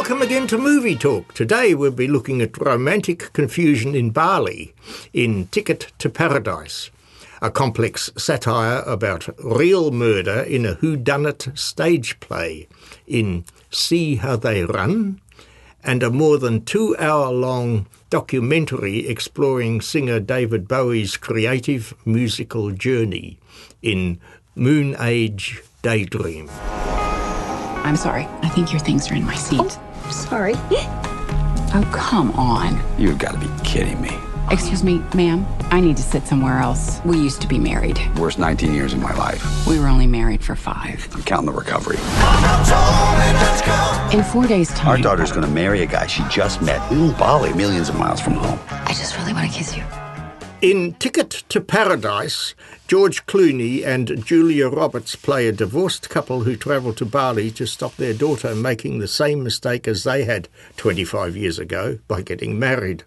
Welcome again to Movie Talk. Today we'll be looking at romantic confusion in Bali in Ticket to Paradise, a complex satire about real murder in a whodunit stage play in See How They Run, and a more than two hour long documentary exploring singer David Bowie's creative musical journey in Moonage Daydream. I'm sorry. I think your things are in my seat. Oh, sorry. oh, come on. You've got to be kidding me. Excuse me, ma'am. I need to sit somewhere else. We used to be married. Worst 19 years of my life. We were only married for five. I'm counting the recovery. In four days' time. Our daughter's going to marry a guy she just met in Bali, millions of miles from home. I just really want to kiss you. In Ticket to Paradise, George Clooney and Julia Roberts play a divorced couple who travel to Bali to stop their daughter making the same mistake as they had 25 years ago by getting married.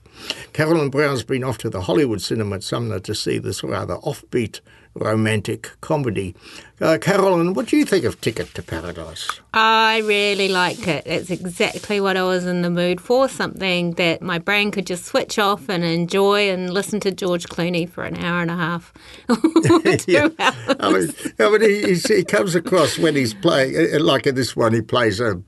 Carolyn Brown's been off to the Hollywood Cinema at Sumner to see this rather offbeat romantic comedy. Uh, Carolyn, what do you think of Ticket to Paradise? I really like it. It's exactly what I was in the mood for something that my brain could just switch off and enjoy and listen to George Clooney for an hour and a half. yeah. I mean, I mean he, he, comes across when he's playing, uh, like in this one, he plays a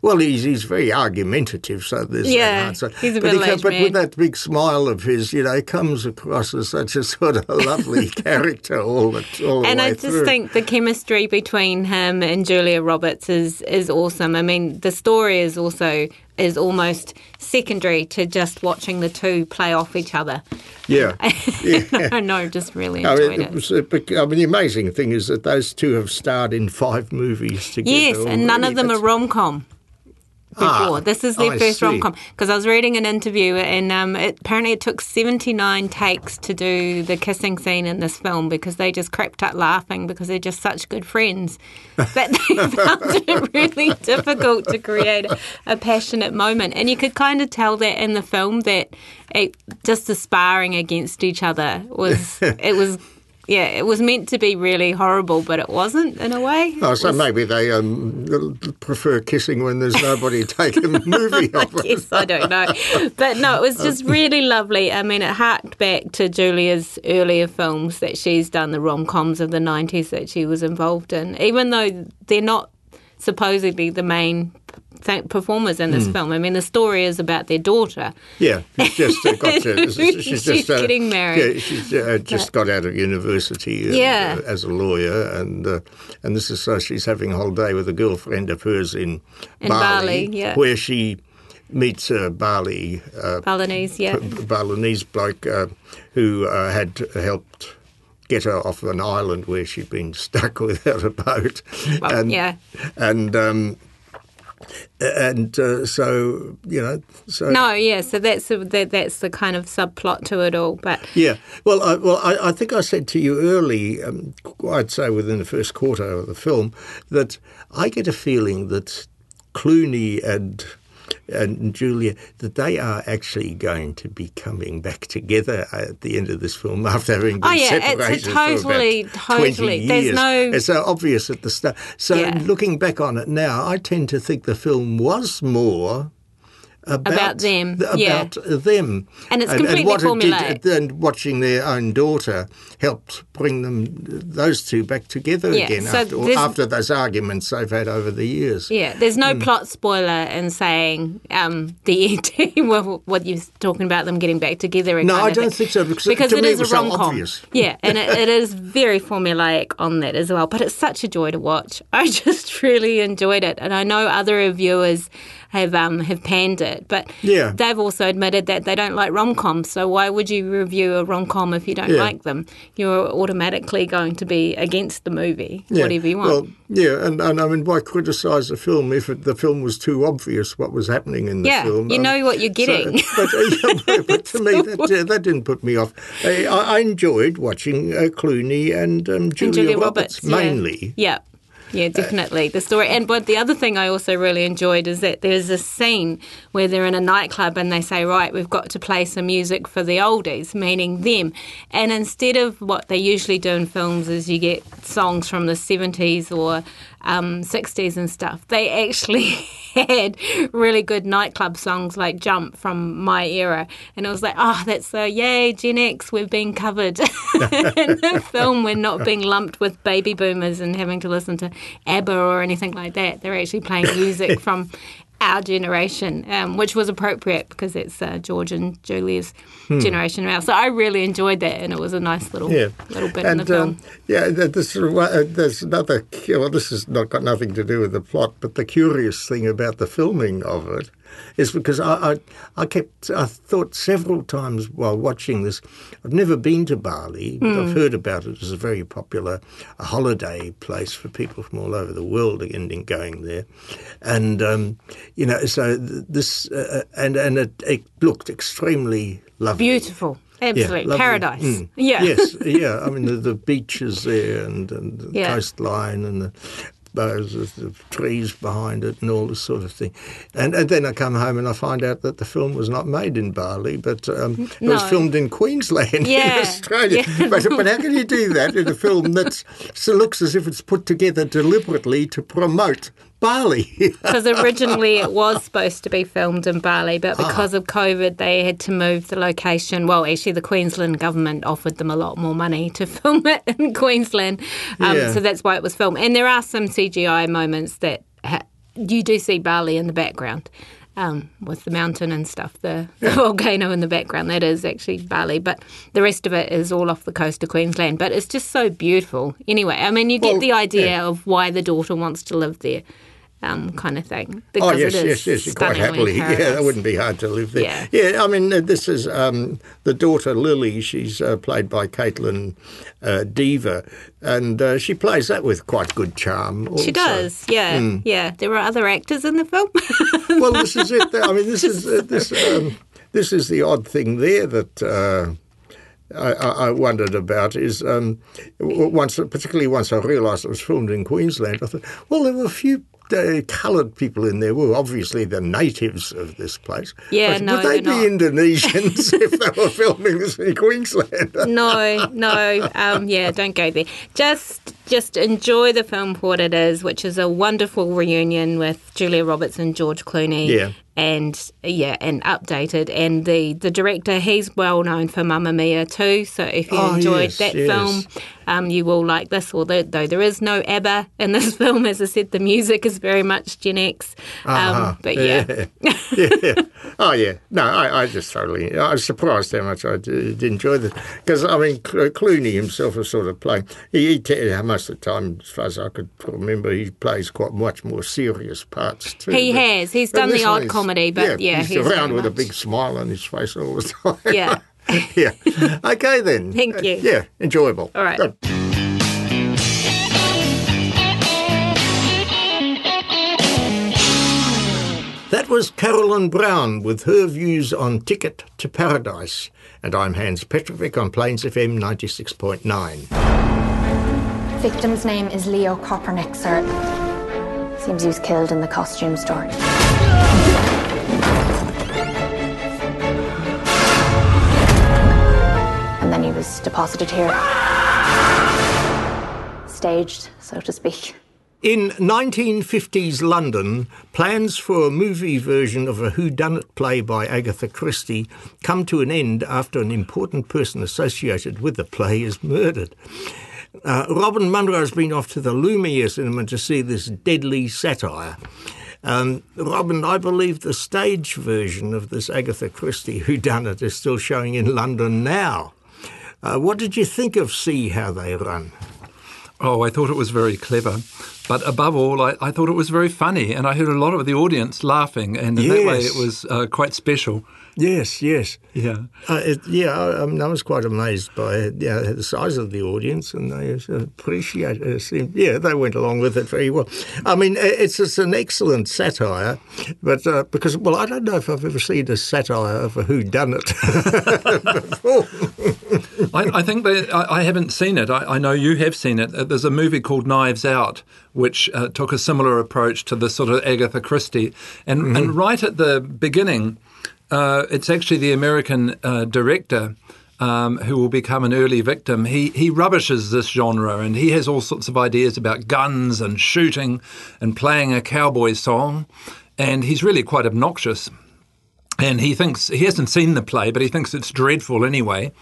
well, he's he's very argumentative, so there's yeah, answer. he's a but, he, but with that big smile of his, you know, he comes across as such a sort of lovely character all the all And the way I just through. think the chemistry between him and Julia Roberts is is awesome. I mean, the story is also is almost secondary to just watching the two play off each other. Yeah, yeah. I know, just really I mean, it. was, I mean, the amazing thing is that those two have starred in five movies together. Yes, and none of them already. are rom com. Before. Ah, this is their I first rom com because I was reading an interview and um, it, apparently it took seventy nine takes to do the kissing scene in this film because they just cracked up laughing because they're just such good friends. That they found it really difficult to create a, a passionate moment. And you could kind of tell that in the film that it, just the sparring against each other was it was yeah it was meant to be really horrible but it wasn't in a way Oh, so was- maybe they um, prefer kissing when there's nobody taking a movie of it. Yes, I don't know. But no, it was just really lovely. I mean, it harked back to Julia's earlier films that she's done, the rom coms of the 90s that she was involved in, even though they're not supposedly the main th- performers in this film. I mean, the story is about their daughter. Yeah, she's just uh, got to. She's, She's just uh, getting married. Yeah, she's uh, just got out of university. and, Yeah. uh, as a lawyer, and uh, and this is so she's having a holiday with a girlfriend of hers in, In Bali, yeah. where she meets a Bali uh, Balinese, yeah. B- Balinese bloke uh, who uh, had helped get her off an island where she'd been stuck without a boat. Well, and, yeah. And um, and uh, so you know, so No, yeah, so that's the, that, that's the kind of subplot to it all. But Yeah, well, I, well, I, I think I said to you early, um, I'd say within the first quarter of the film, that I get a feeling that Clooney and and Julia that they are actually going to be coming back together at the end of this film after having been Oh, yeah, separated totally- for about 20 totally- there's years. no- It's so obvious at the start. So Yeah. looking back on it now, I tend to think the film was more about, About them, th- yeah. about them, And it's completely what it formulaic. did, and watching their own daughter helped bring them those two back together Yeah, again so after, after those arguments they've had over the years. Yeah, there's no plot spoiler in saying um, the ET, well, what you're talking about them getting back together. And No, I don't think so, because because to it me is it was a so rom com. obvious. Yeah, and it, it is very formulaic on that as well. But it's such a joy to watch. I just really enjoyed it, and I know other reviewers have um, have panned it. But Yeah. they've also admitted that they don't like rom coms. So why would you review a rom com if you don't Yeah. like them? You're automatically going to be against the movie, Yeah. whatever you want. Well, yeah, and, and I mean, why criticise the film if it, the film was too obvious what was happening in the Yeah, film? you know what you're getting. but, uh, yeah, but to me, that, uh, that didn't put me off. I, I enjoyed watching uh, Clooney and um, Julia, and Julia Roberts, Roberts, mainly. Yeah. Yeah, definitely. The story. And but the other thing I also really enjoyed is that there's a scene where they're in a nightclub and they say, Right, we've got to play some music for the oldies, meaning them. And instead of what they usually do in films is you get songs from the 70s or um, 60s and stuff, they actually had really good nightclub songs like Jump from my era. And it was like, oh, that's so, yay, Gen X, we've been covered in the film. We're not being lumped with baby boomers and having to listen to ABBA or anything like that. They're actually playing music from our generation, um, which was appropriate because it's uh, George and Julia's generation now. So I really enjoyed that, and it was a nice little Yeah, little bit and in the film. um, yeah, this is uh, there's another. Well, this has not got nothing to do with the plot, but the curious thing about the filming of it is because I, I, I kept, I thought several times while watching this, I've never been to Bali, but I've heard about it as a very popular a holiday place for people from all over the world ending going there, and um, you know, so this uh, and and it, it looked extremely lovely. Beautiful, absolute lovely. paradise. Mm. Yeah. Yes, yeah. I mean, the, the beaches there and, and the Yeah. coastline and the, those the trees behind it and all this sort of thing. And, and then I come home and I find out that the film was not made in Bali, but um, it was filmed in Queensland Yeah. in Australia. Yeah. But, but how can you do that in a film that looks as if it's put together deliberately to promote Bali? Because originally it was supposed to be filmed in Bali, but Ah. because of COVID, they had to move the location. Well, actually, the Queensland government offered them a lot more money to film it in Queensland, um, Yeah. so that's why it was filmed. And there are some CGI moments that ha- you do see Bali in the background. Um, with the mountain and stuff, the, the volcano in the background, that is actually Bali, but the rest of it is all off the coast of Queensland. But it's just so beautiful. Anyway, I mean, you get Well, the idea yeah. of why the daughter wants to live there, um, kind of thing. Oh yes, yes, yes, quite happily. Yeah, that wouldn't be hard to live there. Yeah. yeah I mean, uh, this is um, the daughter Lily. She's uh, played by Kaitlyn uh, Dever, and uh, she plays that with quite good charm. Also. She does, yeah, Hmm. yeah. There are other actors in the film. Well, this is it. I mean, this is uh, this. Um, this is the odd thing there that. Uh, I, I I wondered about is um, once, particularly once I realised it was filmed in Queensland. I thought, well, there were a few uh, coloured people in there. were obviously the natives of this place. Yeah, But no, would they be not. Indonesians if they were filming this in Queensland? no, no, um, yeah, don't go there. Just, just enjoy the film for what it is, which is a wonderful reunion with Julia Roberts and George Clooney. Yeah. And yeah, and updated. And the the director, he's well known for Mamma Mia too. So if you Oh, enjoyed yes, that yes. film, um, you will like this. Although though there is no ABBA in this film, as I said, the music is very much Gen X. Um, Uh-huh. But yeah, yeah. Oh, yeah. No, I, I just totally. I was surprised how much I did enjoy this because I mean Cl- Clooney himself is sort of playing. He, he most of the time, as far as I could remember, he plays quite much more serious parts too. He But- has. He's done the odd comedy, but yeah, he's, he's around with a big smile on his face all the time. Yeah. yeah. Okay then. Thank you. Uh, yeah, enjoyable. All right. Good. That was Carolyn Brown with her views on Ticket to Paradise. And I'm Hans Petrovic on Plains FM 96.9. Victim's name is Leo Köpernick, sir. Seems he was killed in the costume store. Was deposited here. Staged, so to speak. In 1950s London, plans for a movie version of a whodunit play by Agatha Christie come to an end after an important person associated with the play is murdered. Uh, Robin Munro's been off to the Lumiere cinema to see this deadly satire. Um, Robin, I believe the stage version of this Agatha Christie whodunit is still showing in London now. Uh, what did you think of See How They Run? Oh, I thought it was very clever. But above all, I, I thought it was very funny. And I heard a lot of the audience laughing. And in that way, it was uh, quite special. Yes, yes. Yeah. Uh, it, yeah, I, I, mean, I was quite amazed by yeah, the size of the audience, and they appreciated it. Seemed- Yeah, they went along with it very well. I mean, it's, it's an excellent satire, but uh, because well, I don't know if I've ever seen a satire of a who done it before. I, I think that I, I haven't seen it. I, I know you have seen it. Uh, There's a movie called Knives Out, which uh, took a similar approach to the sort of Agatha Christie. And, and right at the beginning, uh, it's actually the American uh, director. Um, who will become an early victim? He he rubbishes this genre, and he has all sorts of ideas about guns and shooting, and playing a cowboy song, and he's really quite obnoxious and he thinks he hasn't seen the play, but he thinks it's dreadful anyway.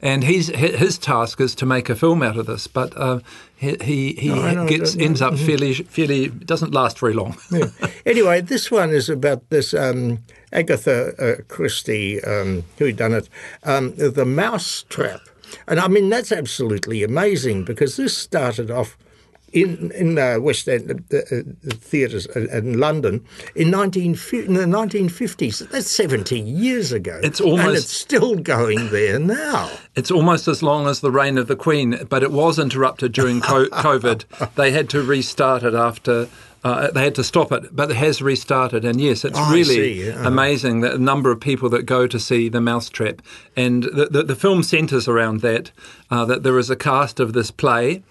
And he's his task is to make a film out of this, but uh, he he, he know, gets ends up fairly fairly doesn't last very long. Yeah. Anyway, this one is about this um, Agatha uh, Christie um, who done it, um, the Mousetrap, and I mean that's absolutely amazing because this started off. In in uh, West End uh, uh, theatres in in London in nineteen in the nineteen fifties. That's seventy years ago. It's and almost- it's still going there now. It's almost as long as the reign of the Queen, but it was interrupted during COVID. They had to restart it after. Uh, they had to stop it, but it has restarted. And yes, it's Oh, really yeah. amazing the number of people that go to see The Mousetrap. And the, the, the film centres around that, uh, that there is a cast of this play.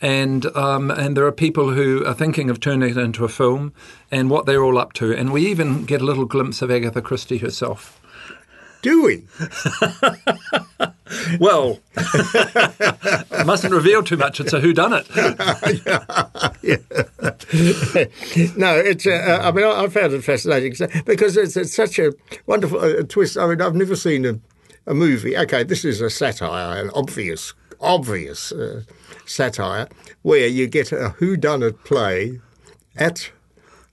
And um, and there are people who are thinking of turning it into a film, and what they're all up to. And we even get a little glimpse of Agatha Christie herself. Do we? Well, I mustn't reveal too much. It's a whodunit. no, it's. Uh, I mean, I, I found it fascinating because it's, it's such a wonderful uh, twist. I mean, I've never seen a, a movie. Okay, this is a satire, an obvious, obvious uh, satire, where you get a whodunit play at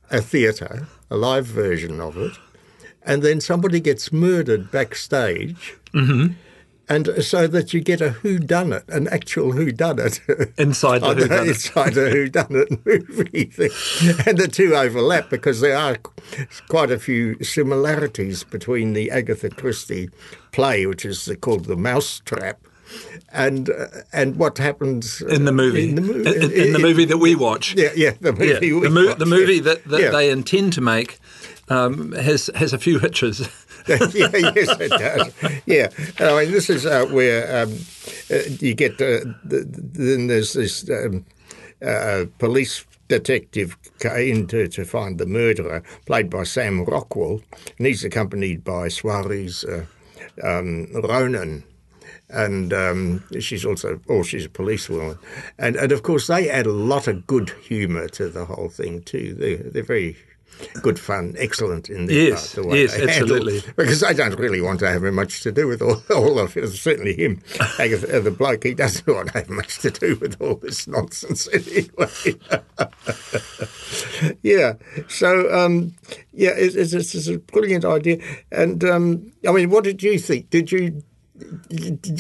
a theatre, a live version of it, and then somebody gets murdered backstage. Mm-hmm. And so that you get a who done it, an actual who done it Inside the whodunit. inside a who done it movie thing. And the two overlap because there are quite a few similarities between the Agatha Christie play, which is called The Mousetrap, and uh, and what happens in the movie. In the, mo- in, in- in the movie that we watch. Yeah, yeah, the movie. Yeah, we the, mo- watch, the movie yeah. that, that Yeah. they intend to make um, has has a few hitches. yeah, yes, it does. Yeah, I mean, this is uh, where um, uh, you get. Uh, the, then there's this um, uh, police detective in to, to find the murderer, played by Sam Rockwell, and he's accompanied by Suarez uh, um, Ronan. And um, she's also, oh, she's a policewoman, and and of course they add a lot of good humour to the whole thing too. They they're very good fun, excellent in their Yes, part, the way yes, they handle- absolutely. because I don't really want to have much to do with all, all of it. Certainly him, Agatha, the bloke, he doesn't want to have much to do with all this nonsense anyway. yeah. So, um, yeah, it's, it's, it's a brilliant idea. And, um, I mean, what did you think? Did you...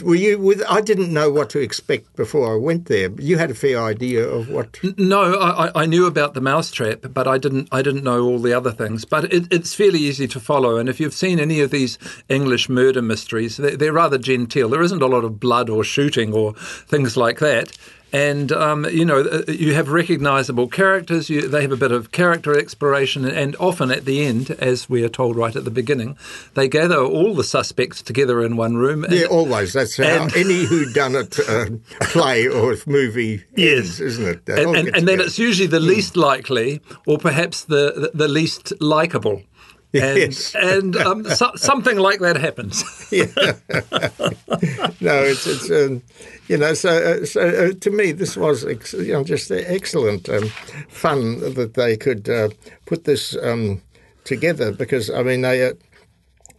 Were you with? I didn't know what to expect before I went there. You had a fair idea of what. No, I, I- I knew about the mousetrap, but I didn't. I didn't know all the other things. But it, it's fairly easy to follow. And if you've seen any of these English murder mysteries, they're, they're rather genteel. There isn't a lot of blood or shooting or things like that. And um, you know, uh, you have recognisable characters. You, they have a bit of character exploration, and often at the end, as we are told right at the beginning, they gather all the suspects together in one room. and- Yeah, always. That's how and- any whodunit uh, play or movie Yes. ends, isn't it? And, and, and then it's usually the least likely or perhaps the, the, the least likable. And, Yes. and um, so, something like that happens. no, it's it's um, you know so uh, so uh, to me this was ex- you know just excellent um, fun that they could uh, put this um, together because I mean they. Uh,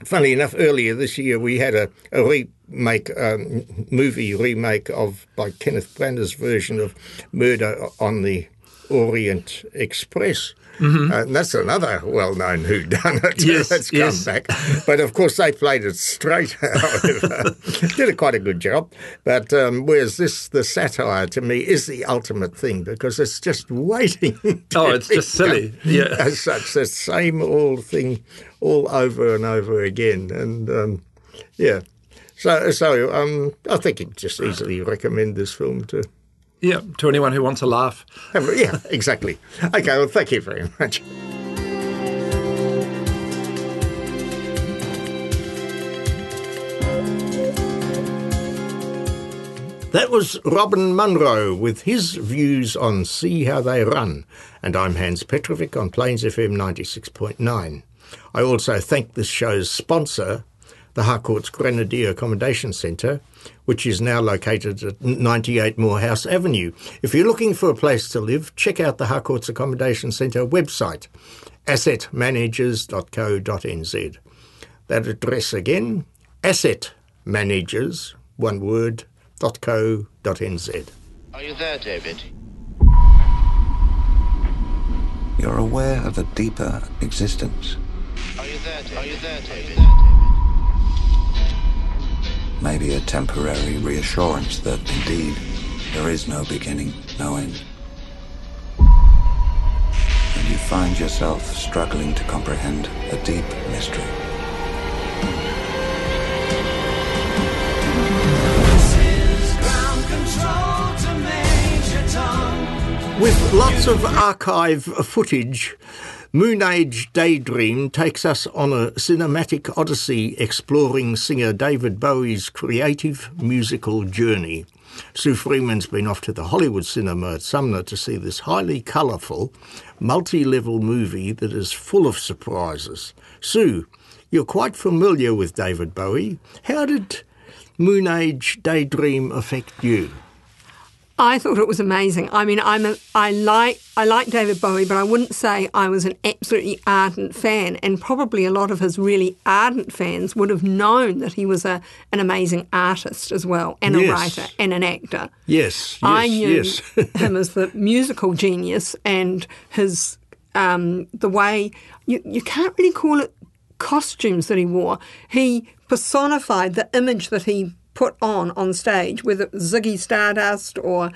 Funny enough, earlier this year we had a, a remake, um, movie remake of by Kenneth Branagh's version of Murder on the Orient Express, Uh, and that's another well-known whodunit Yes, that's come yes. back. But of course, they played it straight. However, did a quite a good job. But um, whereas this, the satire to me is the ultimate thing because it's just waiting. Oh, it's just silly. Yeah. as such, the same old thing, all over and over again, and um, yeah. So, so um, I think you just easily recommend this film to. Yeah, to anyone who wants a laugh. Um, yeah, exactly. Okay, well, thank you very much. That was Robin Munro with his views on See How They Run, and I'm Hans Petrovic on Plains FM 96.9. I also thank this show's sponsor, the Harcourt's Grenadier Accommodation Centre, which is now located at 98 Moorhouse Avenue. If you're looking for a place to live, check out the Harcourt's Accommodation Centre website, assetmanagers.co.nz. That address again, assetmanagers, one word, .co.nz. Are you there, David? You're aware of a deeper existence. Are you there, David? Are you there, David? Maybe a temporary reassurance that indeed there is no beginning, no end. And you find yourself struggling to comprehend a deep mystery. With lots of archive footage, Moonage Daydream takes us on a cinematic odyssey exploring singer David Bowie's creative musical journey. Sue Freeman's been off to the Hollywood cinema at Sumner to see this highly colourful, multi level movie that is full of surprises. Sue, you're quite familiar with David Bowie. How did Moonage Daydream affect you? I thought it was amazing. I mean, I'm a, I like I like David Bowie, but I wouldn't say I was an absolutely ardent fan. And probably a lot of his really ardent fans would have known that he was a an amazing artist as well, and a writer and an actor. Yes, yes, I knew yes. him as the musical genius and his um, the way you you can't really call it costumes that he wore. He personified the image that he put on on stage, whether Ziggy Stardust or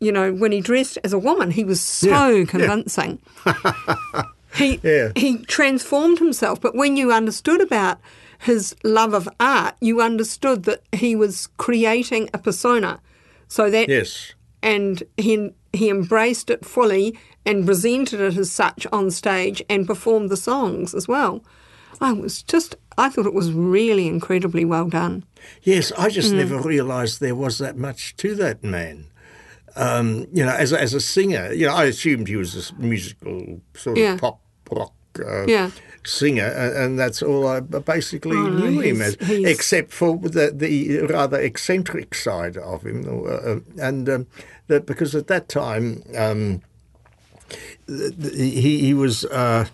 you know when he dressed as a woman, he was so Yeah, yeah. convincing. he Yeah. he transformed himself, but when you understood about his love of art, you understood that he was creating a persona. So that Yes. and he he embraced it fully and presented it as such on stage and performed the songs as well. I was just I thought it was really incredibly well done. Yes, I just Mm. never realised there was that much to that man. Um, you know, as a, as a singer, you know, I assumed he was a musical sort of Yeah. pop rock uh, Yeah. singer, and, that's all I basically Oh, no, knew him as, except for the, the rather eccentric side of him, uh, and um, that because at that time um, he he was. Uh,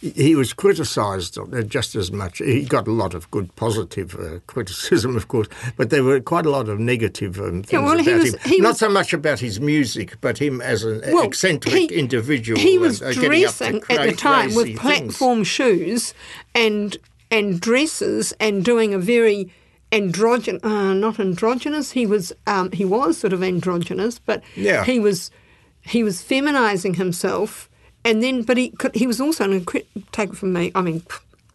he was criticised uh, just as much. He got a lot of good positive uh, criticism, of course, but there were quite a lot of negative um, things Yeah, well, about was- him. Not was- so much about his music, but him as an Well, eccentric he- individual. He was and, uh, getting up dressing cra- at the time with crazy things. platform shoes and and dresses and doing a very androgyn uh, not androgynous. He was um, he was sort of androgynous, but Yeah. he was he was feminizing himself, and then but he could, he was also an incre- take it from me. I mean.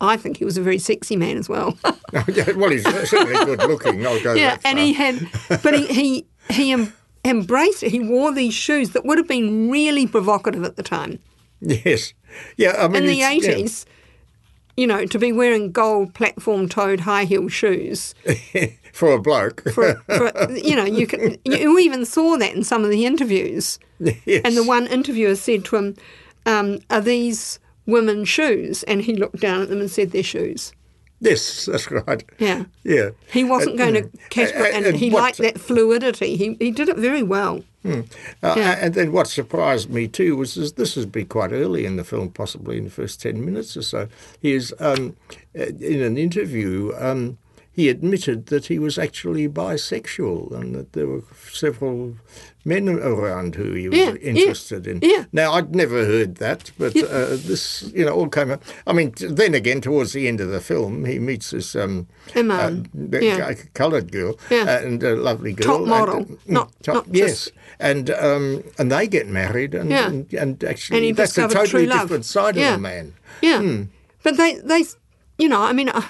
I think he was a very sexy man as well. Oh, yeah, well, he's certainly good looking. I'll go yeah, and he had, but he he he em- embraced it. He wore these shoes that would have been really provocative at the time Yes, yeah. I mean, in the it's- yeah. eighties. You know, to be wearing gold platform-toed high-heel shoes for a bloke. for, for you know, you can you even saw that in some of the interviews. Yes. And the one interviewer said to him, um, "Are these women's shoes?" And he looked down at them and said, "They're shoes." yes, that's right. Yeah. Yeah. He wasn't going to catch, categorize, and, And he liked that fluidity. He he did it very well. Uh, Yeah. And then what surprised me too was this, this has been quite early in the film, possibly in the first 10 minutes or so. He is, um, uh, in an interview, um, he admitted that he was actually bisexual and that there were several men around who he was Yeah, yeah, interested in. yeah. Now, I'd never heard that, but uh, this, you know, all came up. I mean, t- then again, towards the end of the film, he meets this um, yeah. coloured girl Yeah. and a lovely girl. Top and, model, uh, not- top, not yes. just- And um, and they get married, and Yeah. and, and actually And that's a totally different side Yeah. of the man. Yeah. Hmm. But they, they, you know, I mean, uh,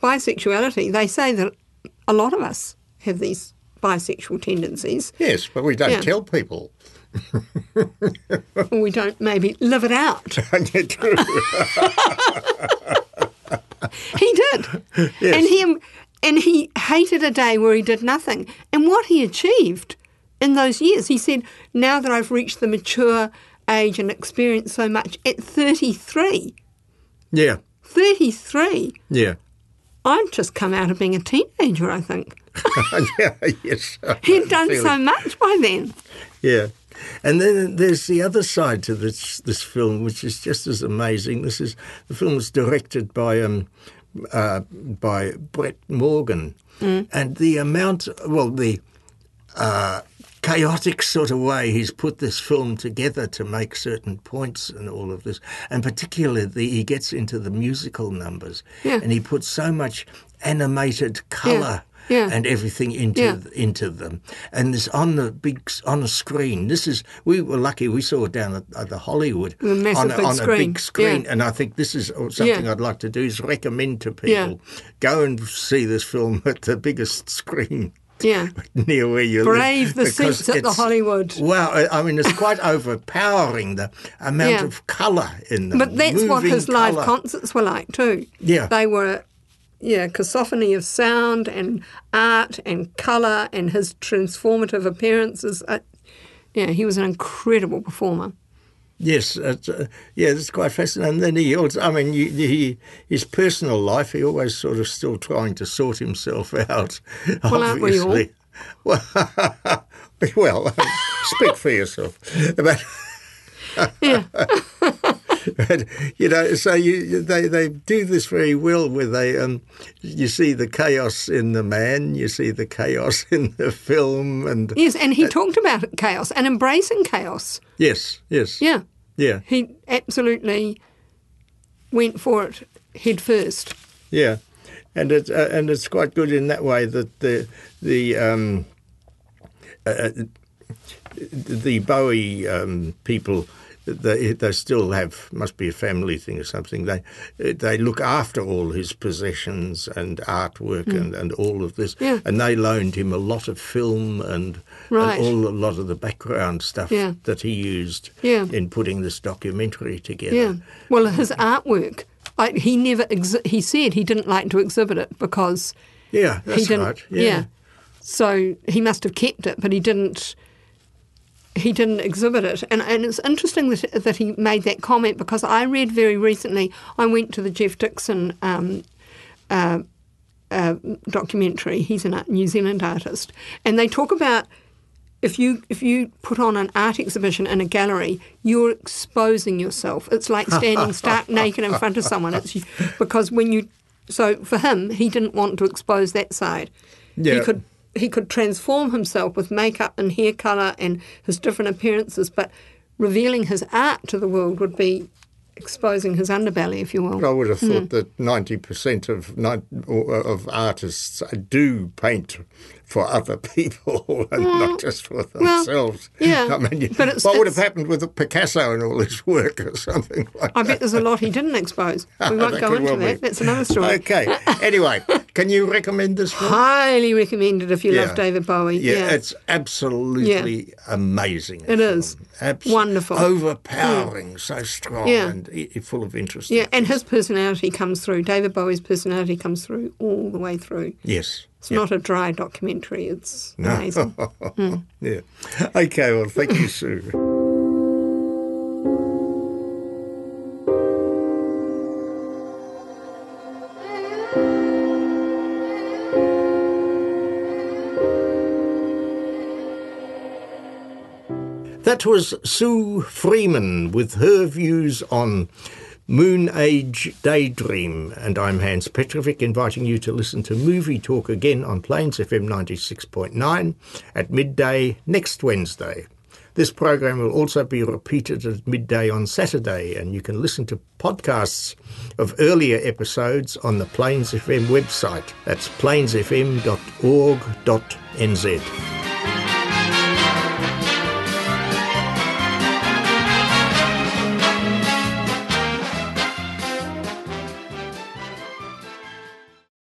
bisexuality, they say that a lot of us have these bisexual tendencies. Yes, but we don't Yeah. tell people. we don't maybe live it out. he did. Yes. And he and he hated a day where he did nothing. And what he achieved in those years, he said, now that I've reached the mature age and experienced so much at 33, yeah, 33, yeah. I'd just come out of being a teenager, I think. yeah, yes. He'd done so much by then. Yeah. And then there's the other side to this this film, which is just as amazing. This is the film was directed by um, uh, by Brett Morgen, and the amount, well, the uh, chaotic sort of way he's put this film together to make certain points and all of this, and particularly the, he gets into the musical numbers, Yeah. and he puts so much animated colour Yeah. and everything into Yeah. into them, and this on the big on a screen. This is we were lucky we saw it down at, at the Hollywood The on, a, big on a screen. big screen, Yeah. and I think this is uh, something Yeah. I'd like to do is recommend to people Yeah. go and see this film at the biggest screen Yeah. near where you Brave live. the because seats at the Hollywood. Wow, I- mean, it's quite overpowering the amount Yeah. of colour in them. But that's what his live concerts were like too. Yeah. They were, yeah, cacophony of sound and art and colour and his transformative appearances. Uh, yeah, he was an incredible performer. Yes, it's, uh, yeah, it's quite fascinating. And then he also, I mean, he, his personal life, he always sort of still trying to sort himself out. Well, aren't we all? obviously. Well, well, speak for yourself. But, Yeah. But, you know, so you, they, they do this very well where they, um, you see the chaos in the man, you see the chaos in the film, and yes, and he talked about chaos and embracing chaos. yes, yes, Yeah. yeah, He absolutely went for it head first. Yeah, and it's uh, and it's quite good in that way that the the um, uh, the Bowie um, people they they still have must be a family thing or something. They they look after all his possessions and artwork and, and all of this, Mm. Yeah. and they loaned him a lot of film and, Right. and all a lot of the background stuff Yeah. that he used Yeah. in putting this documentary together. Yeah. Well, his artwork, I, he never, he said he didn't like to exhibit it because Yeah, he that's didn't. right. Yeah. So he must have kept it, but he didn't. He didn't exhibit it, and and it's interesting that that he made that comment because I read very recently. I went to the Jeff Dixon um, uh, uh, documentary. He's a New Zealand artist, and they talk about if you if you put on an art exhibition in a gallery, you're exposing yourself. It's like standing stark naked in front of someone. It's because when you so for him, he didn't want to expose that side. He Yeah. could he could transform himself with makeup and hair color and his different appearances, but revealing his art to the world would be exposing his underbelly, if you will. I would have thought hmm. that ninety percent of of artists do paint for other people and not just for well, themselves. yeah, I mean, but it's- what would have happened with Picasso and all his work or something like I that? bet there's a lot he didn't expose. We won't go into well that. be. That's another story. Okay. Anyway, can you recommend this film? Highly recommended if you Yeah. love David Bowie. Yeah, Yeah, it's absolutely amazing. It is. Abs- Wonderful. overpowering, mm. so strong, Yeah. and i- full of interest. yeah, and his personality comes through. David Bowie's personality comes through all the way through. Yes. It's not a dry documentary. It's amazing. Hmm. yeah. Okay. Well, thank you, Sue. That was Sue Freeman with her views on Moonage Daydream, and I'm Hans Petrovic, inviting you to listen to Movie Talk again on Plains FM 96.9 at midday next Wednesday. This program will also be repeated at midday on Saturday, and you can listen to podcasts of earlier episodes on the Plains FM website. That's plainsfm.org.nz.